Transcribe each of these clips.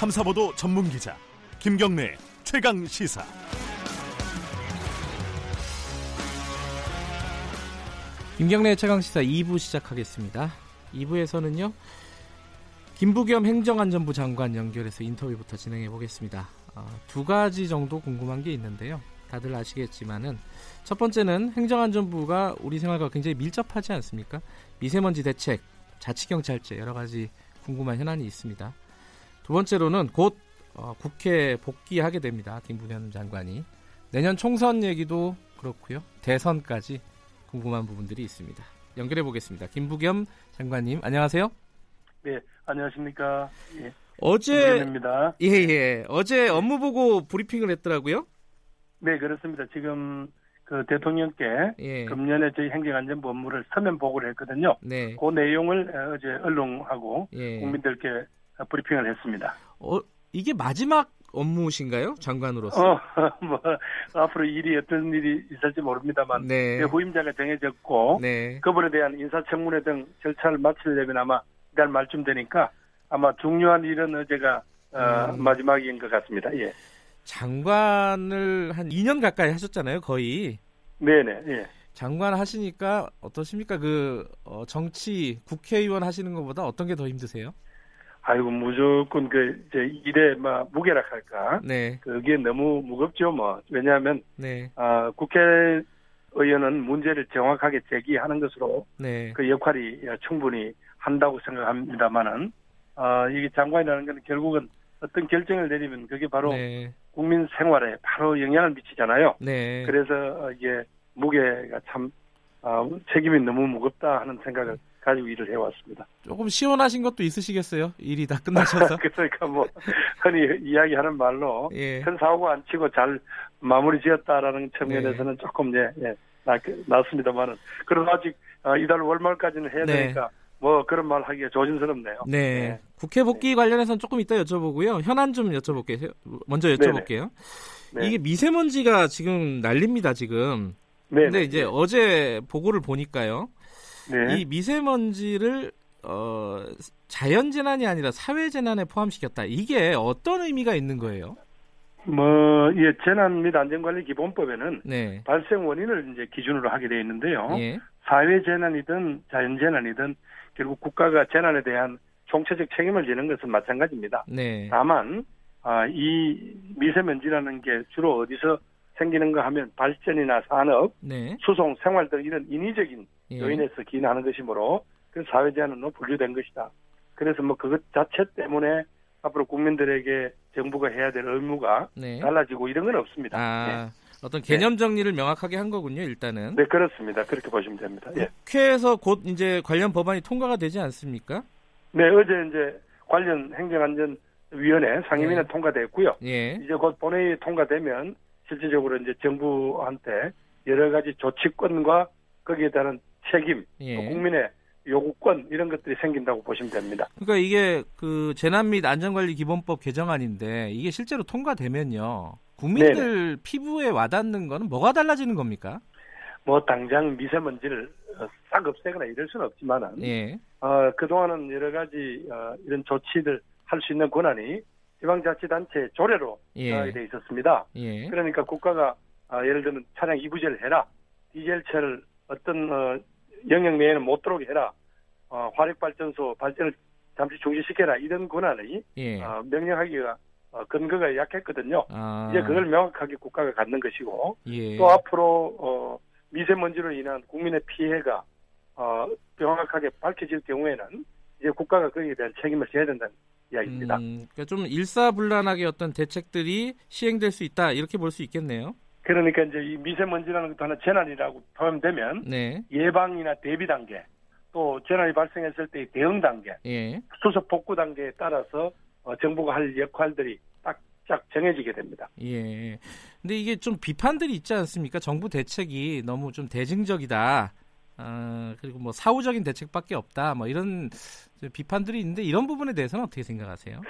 탐사보도 전문 기자 김경래 최강 시사. 김경래 최강 시사 2부 시작하겠습니다. 2부에서는요. 김부겸 행정안전부 장관 연결해서 인터뷰부터 진행해 보겠습니다. 어, 두 가지 정도 궁금한 게 있는데요. 다들 아시겠지만은 첫 번째는 행정안전부가 우리 생활과 굉장히 밀접하지 않습니까? 미세먼지 대책, 자치경찰제 여러 가지 궁금한 현안이 있습니다. 두 번째로는 곧 어, 국회 복귀하게 됩니다. 김부겸 장관이 내년 총선 얘기도 그렇고요. 대선까지 궁금한 부분들이 있습니다. 연결해 보겠습니다. 김부겸 장관님 안녕하세요. 네, 안녕하십니까. 예, 어제 김부겸입니다. 예예 예. 어제 업무 보고 브리핑을 했더라고요. 네, 그렇습니다. 지금 그 대통령께 예. 금년에 저희 행정안전부 업무를 서면 보고를 했거든요. 네. 그 내용을 어제 언론하고 예. 국민들께 브리핑을 했습니다. 어, 이게 마지막 업무신가요? 장관으로서. 어, 뭐 앞으로 일이 어떤 일이 있을지 모릅니다만 네. 제 후임자가 정해졌고 네. 그분에 대한 인사청문회 등 절차를 마치려면 아마 이달 말쯤 되니까 아마 중요한 일은 어제가 어, 음. 마지막인 것 같습니다. 예. 장관을 한 2년 가까이 하셨잖아요, 거의. 네네. 예. 장관 하시니까 어떠십니까? 그 어, 정치 국회의원 하시는 것보다 어떤 게 더 힘드세요? 아이고 무조건 그 이제 일에 막 무게락할까 네. 그게 너무 무겁죠 뭐 왜냐하면 네. 아 국회 의원은 문제를 정확하게 제기하는 것으로 네. 그 역할이 충분히 한다고 생각합니다만은 아 이게 장관이라는 건 결국은 어떤 결정을 내리면 그게 바로 네. 국민 생활에 바로 영향을 미치잖아요. 네. 그래서 이게 무게가 참 아, 책임이 너무 무겁다 하는 생각을 가지고 일을 해왔습니다. 조금 시원하신 것도 있으시겠어요? 일이 다 끝나셔서. 그러니까 뭐 흔히 이야기하는 말로 예. 큰 사고 안 치고 잘 마무리 지었다라는 측면에서는 조금 예, 예 낫, 낫습니다만은 그래도 아직 아, 이달 월말까지는 해야 네. 되니까 뭐 그런 말 하기가 조심스럽네요. 네. 국회 복귀 관련해서는 조금 이따 여쭤보고요. 현안 좀 여쭤볼게요. 먼저 여쭤볼게요. 네. 이게 미세먼지가 지금 난립니다, 지금. 네. 근데 이제 어제 보고를 보니까요. 네. 이 미세먼지를 어, 자연 재난이 아니라 사회 재난에 포함시켰다. 이게 어떤 의미가 있는 거예요? 뭐 예, 재난 및 안전관리 기본법에는 네. 발생 원인을 이제 기준으로 하게 되어 있는데요. 예. 사회 재난이든 자연 재난이든 결국 국가가 재난에 대한 총체적 책임을 지는 것은 마찬가지입니다. 네. 다만 아, 이 미세먼지라는 게 주로 어디서 생기는가 하면 발전이나 산업, 네. 수송, 생활 등 이런 인위적인 예. 요인에서 기인하는 것이므로 그 사회 제한으로 분류된 것이다. 그래서 뭐 그것 자체 때문에 앞으로 국민들에게 정부가 해야 될 의무가 네. 달라지고 이런 건 없습니다. 아, 어떤 개념 정리를 명확하게 한 거군요, 일단은. 네. 네, 그렇습니다. 그렇게 보시면 됩니다. 예. 국회에서 곧 이제 관련 법안이 통과가 되지 않습니까? 네, 어제 이제 관련 행정안전위원회 상임위는 네. 통과됐고요. 예. 이제 곧 본회의 통과되면 실질적으로 이제 정부한테 여러 가지 조치권과 거기에 따른 책임, 또 예. 국민의 요구권 이런 것들이 생긴다고 보시면 됩니다. 그러니까 이게 그 재난 및 안전관리 기본법 개정안인데 이게 실제로 통과되면요. 국민들 피부에 와닿는 거는 뭐가 달라지는 겁니까? 뭐 당장 미세먼지를 어, 싹 없애거나 이럴 수는 없지만은 예. 어, 그동안은 여러 가지 어, 이런 조치들 할수 있는 권한이 지방자치단체 조례로 예. 정하게 돼 있었습니다. 예. 그러니까 국가가 아, 예를 들면 차량 이부제를 해라, 디젤차를 어떤 어, 영역 내에는 못 들어오게 해라, 어, 화력발전소 발전을 잠시 중지시켜라 이런 권한이 예. 어, 명령하기가 어, 근거가 약했거든요. 아. 이제 그걸 명확하게 국가가 갖는 것이고 예. 또 앞으로 어, 미세먼지로 인한 국민의 피해가 어, 명확하게 밝혀질 경우에는 이제 국가가 거기에 대한 책임을 져야 된다는 이야기입니다. 음, 그러니까 좀 일사불란하게 어떤 대책들이 시행될 수 있다 이렇게 볼 수 있겠네요. 그러니까 이제 이 미세먼지라는 것도 하나 재난이라고 포함되면 네. 예방이나 대비 단계 또 재난이 발생했을 때의 대응 단계 예. 수습 복구 단계에 따라서 어, 정부가 할 역할들이 딱딱 정해지게 됩니다. 예. 근데 이게 좀 비판들이 있지 않습니까? 정부 대책이 너무 좀 대증적이다. 아, 그리고 뭐 사후적인 대책밖에 없다. 뭐 이런 비판들이 있는데 이런 부분에 대해서는 어떻게 생각하세요?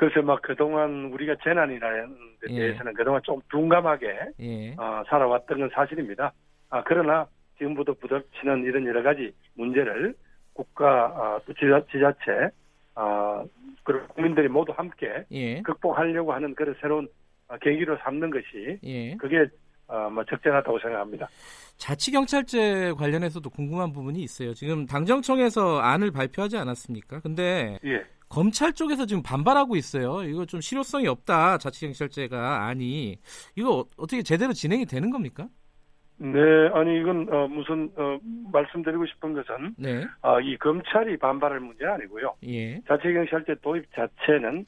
그래서 막 그동안 우리가 재난이라는 데 예. 대해서는 그동안 좀 둔감하게 예. 어, 살아왔던 건 사실입니다. 아, 그러나 지금부터 부닥치는 이런 여러 가지 문제를 국가 아, 또 지자, 지자체 아, 그리고 국민들 국민들이 모두 함께 예. 극복하려고 하는 그런 새로운 어, 계기로 삼는 것이 예. 그게 어, 뭐 적절하다고 생각합니다. 자치경찰제 관련해서도 궁금한 부분이 있어요. 지금 당정청에서 안을 발표하지 않았습니까? 근데 예. 검찰 쪽에서 지금 반발하고 있어요. 이거 좀 실효성이 없다. 자치경찰제가 아니 이거 어- 어떻게 제대로 진행이 되는 겁니까? 네, 아니 이건 어, 무슨 어, 말씀드리고 싶은 것은 네. 어, 이 검찰이 반발할 문제 아니고요. 예. 자치경찰제 도입 자체는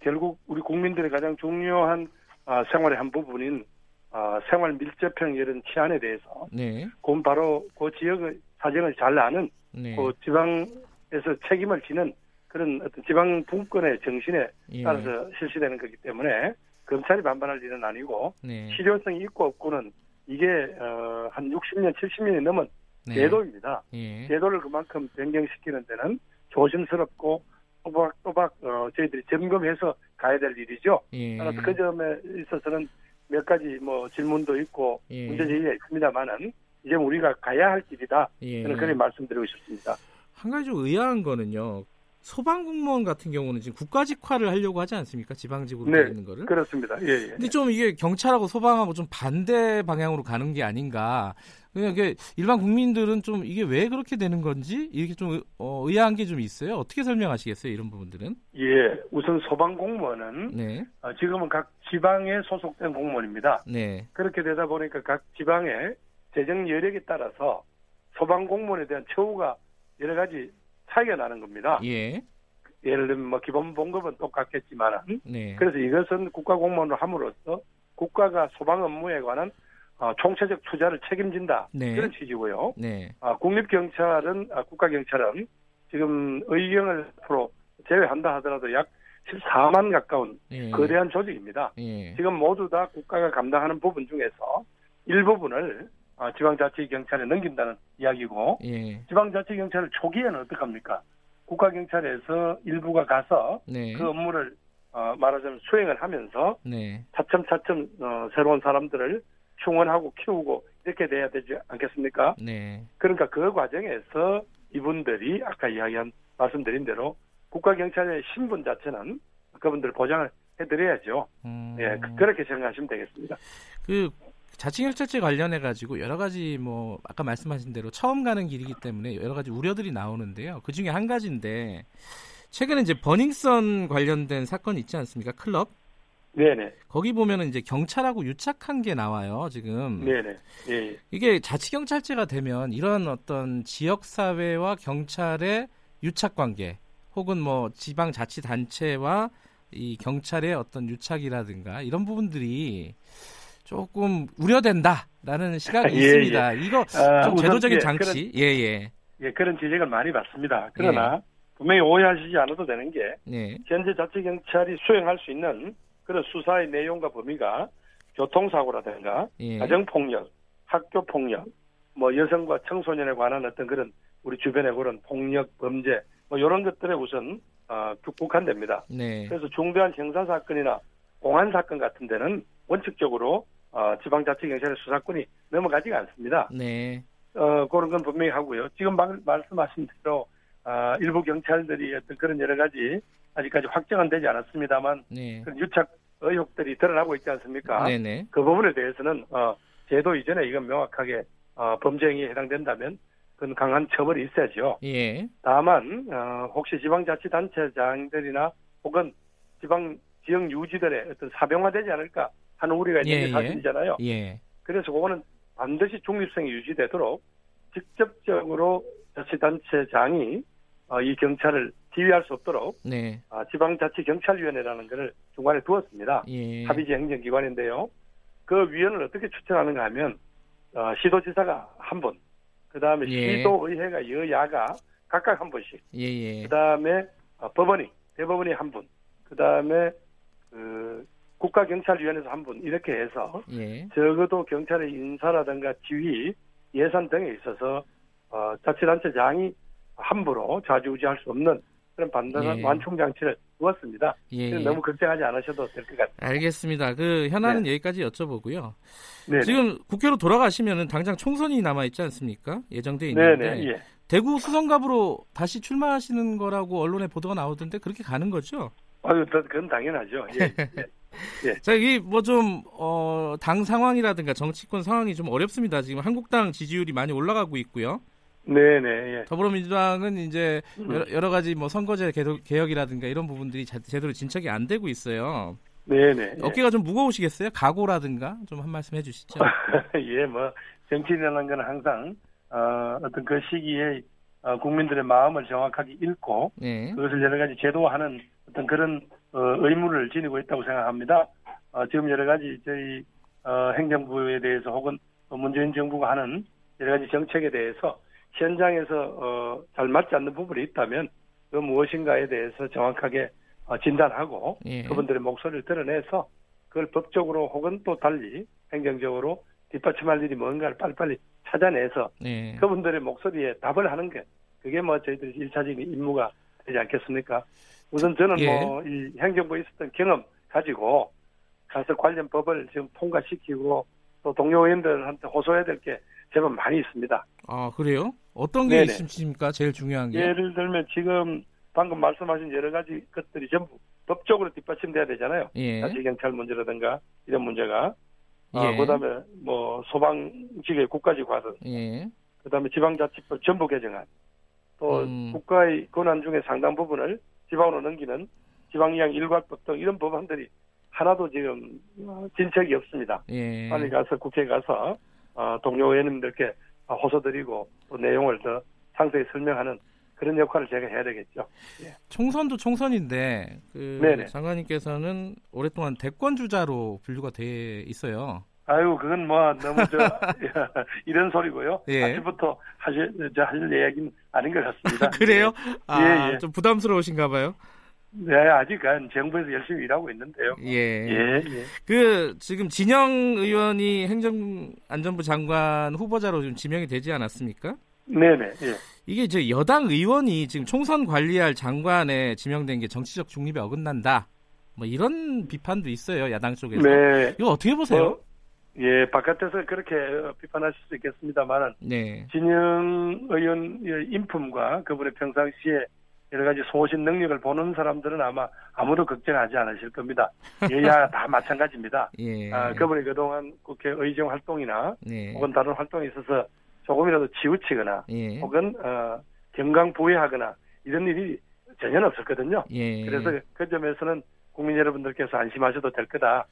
결국 우리 국민들의 가장 중요한 어, 생활의 한 부분인 어, 생활 밀접형 이런 치안에 대해서 네. 그건 바로 그 지역의 사정을 잘 아는 네. 그 지방에서 책임을 지는 그런 어떤 지방 분권의 정신에 예. 따라서 실시되는 거기 때문에 검찰이 반발할 일은 아니고 네. 실효성이 있고 없고는 이게 어, 한 60년, 70년이 넘은 네. 제도입니다. 예. 제도를 그만큼 변경시키는 데는 조심스럽고 또박또박 어, 저희들이 점검해서 가야 될 일이죠. 예. 따라서 그 점에 있어서는 몇 가지 뭐 질문도 있고 예. 문제 제기가 있습니다만은 이제 우리가 가야 할 길이다. 예. 저는 그렇게 말씀드리고 싶습니다. 한 가지 좀 의아한 거는요. 소방 공무원 같은 경우는 지금 국가직화를 하려고 하지 않습니까? 지방직으로 네, 되는 거를. 그렇습니다. 예, 예. 근데 좀 이게 경찰하고 소방하고 좀 반대 방향으로 가는 게 아닌가. 그냥 이게 일반 국민들은 좀 이게 왜 그렇게 되는 건지 이렇게 좀 의- 어, 의아한 게 좀 있어요. 어떻게 설명하시겠어요? 이런 부분들은? 예, 우선 소방 공무원은 네, 어, 지금은 각 지방에 소속된 공무원입니다. 네, 그렇게 되다 보니까 각 지방의 재정 여력에 따라서 소방 공무원에 대한 처우가 여러 가지 차이가 나는 겁니다. 예, 예를 들면 뭐 기본 봉급은 똑같겠지만 네, 그래서 이것은 국가 공무원으로 함으로써 국가가 소방 업무에 관한 어, 총체적 투자를 책임진다 네. 그런 취지고요. 네, 아, 국립 경찰은 아, 국가 경찰은 지금 의경을 앞으로 제외한다 하더라도 약 14만 가까운 예, 거대한 조직입니다. 예, 지금 모두 다 국가가 감당하는 부분 중에서 일부분을 아, 지방자치경찰에 넘긴다는 이야기고 예, 지방자치경찰을 초기에는 어떡합니까? 국가경찰에서 일부가 가서 네, 그 업무를 어, 말하자면 수행을 하면서 네, 차츰차츰 어, 새로운 사람들을 충원하고 키우고 이렇게 돼야 되지 않겠습니까? 네, 그러니까 그 과정에서 이분들이 아까 이야기한 말씀드린 대로 국가경찰의 신분 자체는 그분들 보장을 해드려야죠. 음, 예, 그- 그렇게 생각하시면 되겠습니다. 그 자치경찰제 관련해 가지고 여러 가지 뭐 아까 말씀하신 대로 처음 가는 길이기 때문에 여러 가지 우려들이 나오는데요. 그 중에 한 가지인데 최근에 이제 버닝썬 관련된 사건 있지 않습니까? 클럽 네네, 거기 보면은 이제 경찰하고 유착한 게 나와요. 지금 네네, 예, 예. 이게 자치경찰제가 되면 이런 어떤 지역 사회와 경찰의 유착 관계 혹은 뭐 지방 자치 단체와 이 경찰의 어떤 유착이라든가 이런 부분들이 조금 우려된다라는 시각이 예, 있습니다. 이거 아, 좀 제도적인 예, 장치, 예, 예, 예, 그런 지적을 많이 받습니다. 그러나 분명히 오해하시지 않아도 되는 게 네, 현재 자치경찰이 수행할 수 있는 그런 수사의 내용과 범위가 교통사고라든가 예, 가정폭력, 학교폭력, 뭐 여성과 청소년에 관한 어떤 그런 우리 주변의 그런 폭력, 범죄 뭐 이런 것들에 우선 어, 국한됩니다. 네, 그래서 중대한 형사 사건이나 공안 사건 같은 데는 원칙적으로 어, 지방자치경찰의 수사권이 넘어가지가 않습니다. 네, 어, 그런 건 분명히 하고요. 지금 방- 말씀하신 대로 아, 일부 경찰들이 어떤 그런 여러 가지 아직까지 확정은 되지 않았습니다만 네, 그런 유착 의혹들이 드러나고 있지 않습니까? 네, 네, 그 부분에 대해서는 어, 제도 이전에 이건 명확하게 어, 범죄 행위에 해당된다면 그건 강한 처벌이 있어야죠. 예, 다만 어, 혹시 지방자치단체장들이나 혹은 지방 지역 유지들의 어떤 사병화되지 않을까 하는 우려가 있는 예, 게 예. 사실이잖아요. 예, 그래서 그거는 반드시 중립성이 유지되도록 직접적으로 자치단체장이 어, 이 경찰을 지휘할 수 없도록 네, 아, 지방자치경찰위원회라는 것을 중간에 두었습니다. 예, 합의제 행정기관인데요. 그 위원을 어떻게 추천하는가 하면 어, 시도지사가 한 분, 그 다음에 예. 시도의회가 여야가 각각 한 분씩, 예, 예, 그 다음에 법원이 대법원이 한 분, 그 다음에 그 국가경찰위원회에서 한 분 이렇게 해서 예, 적어도 경찰의 인사라든가 지휘, 예산 등에 있어서 어, 자치단체장이 함부로 좌지우지할 수 없는 그런 반드한 예. 완충 장치를 두었습니다. 예, 예. 너무 걱정하지 않으셔도 될 것 같습니다. 알겠습니다. 그 현안은 여기까지 여쭤보고요. 네, 지금 국회로 돌아가시면은 당장 총선이 남아 있지 않습니까? 예정돼 있는데 네네, 예. 대구 수성갑으로 다시 출마하시는 거라고 언론에 보도가 나오던데 그렇게 가는 거죠? 아유, 그건 당연하죠. 예, 예. 자, 이게 뭐 좀, 어, 당 상황이라든가 정치권 상황이 좀 어렵습니다. 지금 한국당 지지율이 많이 올라가고 있고요. 네네, 예. 더불어민주당은 이제 음. 여러, 가지 뭐 선거제 개도- 개혁이라든가 이런 부분들이 자- 제대로 진척이 안 되고 있어요. 네네. 예. 어깨가 좀 무거우시겠어요? 각오라든가 좀 한 말씀 해주시죠. 예, 뭐, 정치인이라는 건 항상, 어, 어떤 그 시기에 어, 국민들의 마음을 정확하게 읽고 네. 그것을 여러 가지 제도화하는 어떤 그런 어, 의무를 지니고 있다고 생각합니다. 어, 지금 여러 가지 저희 어, 행정부에 대해서 혹은 또 문재인 정부가 하는 여러 가지 정책에 대해서 현장에서 어, 잘 맞지 않는 부분이 있다면 그 무엇인가에 대해서 정확하게 어, 진단하고 예. 그분들의 목소리를 드러내서 그걸 법적으로 혹은 또 달리 행정적으로 뒷받침할 일이 뭔가를 빨리빨리 찾아내서 네. 그분들의 목소리에 답을 하는 게 그게 뭐 저희들이 일차적인 임무가 되지 않겠습니까? 우선 저는 예. 뭐이 행정부에 있었던 경험 가지고 가서 관련 법을 지금 통과시키고 또 동료 의원들한테 호소해야 될 게 제법 많이 있습니다. 아 그래요? 어떤 게 네네. 있으십니까? 제일 중요한 게. 예를 들면 지금 방금 말씀하신 여러 가지 것들이 전부 법적으로 뒷받침돼야 되잖아요. 예. 자치 경찰 문제라든가 이런 문제가 예. 아, 그다음에 뭐 소방직의 국가직 과도 예. 그다음에 지방자치법 전부 개정안 또 음. 국가의 권한 중에 상당 부분을 지방으로 넘기는 지방이양 일괄법 등 이런 법안들이 하나도 지금 어, 진척이 없습니다. 예. 빨리 가서 국회에 가서 어, 동료 의원님들께 호소드리고 또 내용을 더 상세히 설명하는 그런 역할을 제가 해야 되겠죠. 총선도 총선인데 그. 장관님께서는 오랫동안 대권 주자로 분류가 돼 있어요. 아유, 그건 뭐 너무 저 이런 소리고요. 예. 아침부터 하실 저 하실 이야기는 아닌 것 같습니다. 그래요? 아, 예, 예. 좀 부담스러우신가 봐요. 네, 아직은 정부에서 열심히 일하고 있는데요. 예. 예, 예. 그 지금 진영 의원이 행정안전부 장관 후보자로 좀 지명이 되지 않았습니까? 네 네. 예. 이게 이제 여당 의원이 지금 총선 관리할 장관에 지명된 게 정치적 중립에 어긋난다. 뭐 이런 비판도 있어요 야당 쪽에서. 네. 이거 어떻게 보세요? 뭐, 예, 바깥에서 그렇게 어, 비판하실 수 있겠습니다만은 네. 진영 의원의 인품과 그분의 평상시에 여러 가지 소신 능력을 보는 사람들은 아마 아무도 걱정하지 않으실 겁니다. 여야 다 마찬가지입니다. 예. 아, 그분이 그동안 국회 의정 활동이나 네. 혹은 다른 활동에 있어서 조금이라도 치우치거나 예. 혹은 어, 경강 부회하거나 이런 일이 전혀 없었거든요. 예. 그래서 그 점에서는 국민 여러분들께서 안심하셔도 될 거다.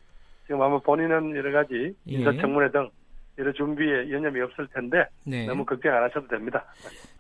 지금 아마 본인은 여러 가지 예. 인사청문회 등 여러 준비에 여념이 없을 텐데 네. 너무 걱정 안 하셔도 됩니다.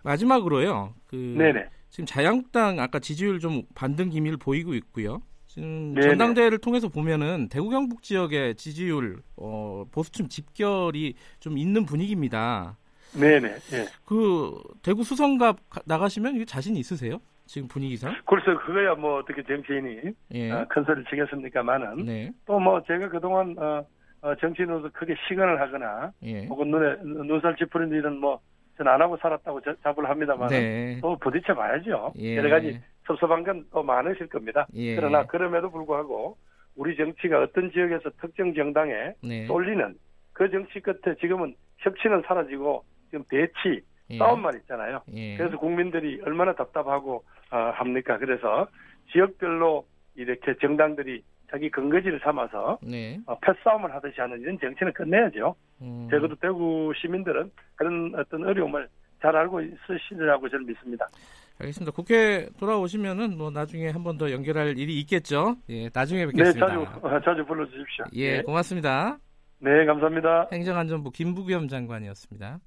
마지막으로요. 그 네네. 지금 자유한국당 아까 지지율 좀 반등 기미를 보이고 있고요. 지금 네네. 전당대회를 통해서 보면은 대구 경북 지역의 지지율 어, 보수층 집결이 좀 있는 분위기입니다. 네네. 예. 그 대구 수성갑 가- 나가시면 이게 자신 있으세요? 지금 분위기상? 그래서 그거야 뭐 어떻게 정치인이 예. 어, 큰 소리를 치겠습니까마는 네. 또뭐 제가 그동안 어, 어, 정치인으로서 크게 시간을 하거나 예. 혹은 눈에 눈살 찌푸리는 일은 뭐전안 하고 살았다고 자- 자부를 합니다만 네. 또 부딪혀 봐야죠. 예. 여러 가지 섭섭한 건 또 많으실 겁니다. 예. 그러나 그럼에도 불구하고 우리 정치가 어떤 지역에서 특정 정당에 네. 쏠리는 그 정치 끝에 지금은 협치는 사라지고 지금 대치 예. 싸움만 있잖아요. 예. 그래서 국민들이 얼마나 답답하고 어, 합니까? 그래서 지역별로 이렇게 정당들이 자기 근거지를 삼아서 네. 어, 패싸움을 하듯이 하는 이런 정치는 끝내야죠. 음, 적어도 대구 시민들은 그런 어떤 어려움을 잘 알고 있으시리라고 저는 믿습니다. 알겠습니다. 국회 돌아오시면은 뭐 나중에 한 번 더 연결할 일이 있겠죠. 예, 나중에 네, 뵙겠습니다. 자주 어, 자주 불러주십시오. 예, 네, 고맙습니다. 네 감사합니다. 행정안전부 김부겸 장관이었습니다.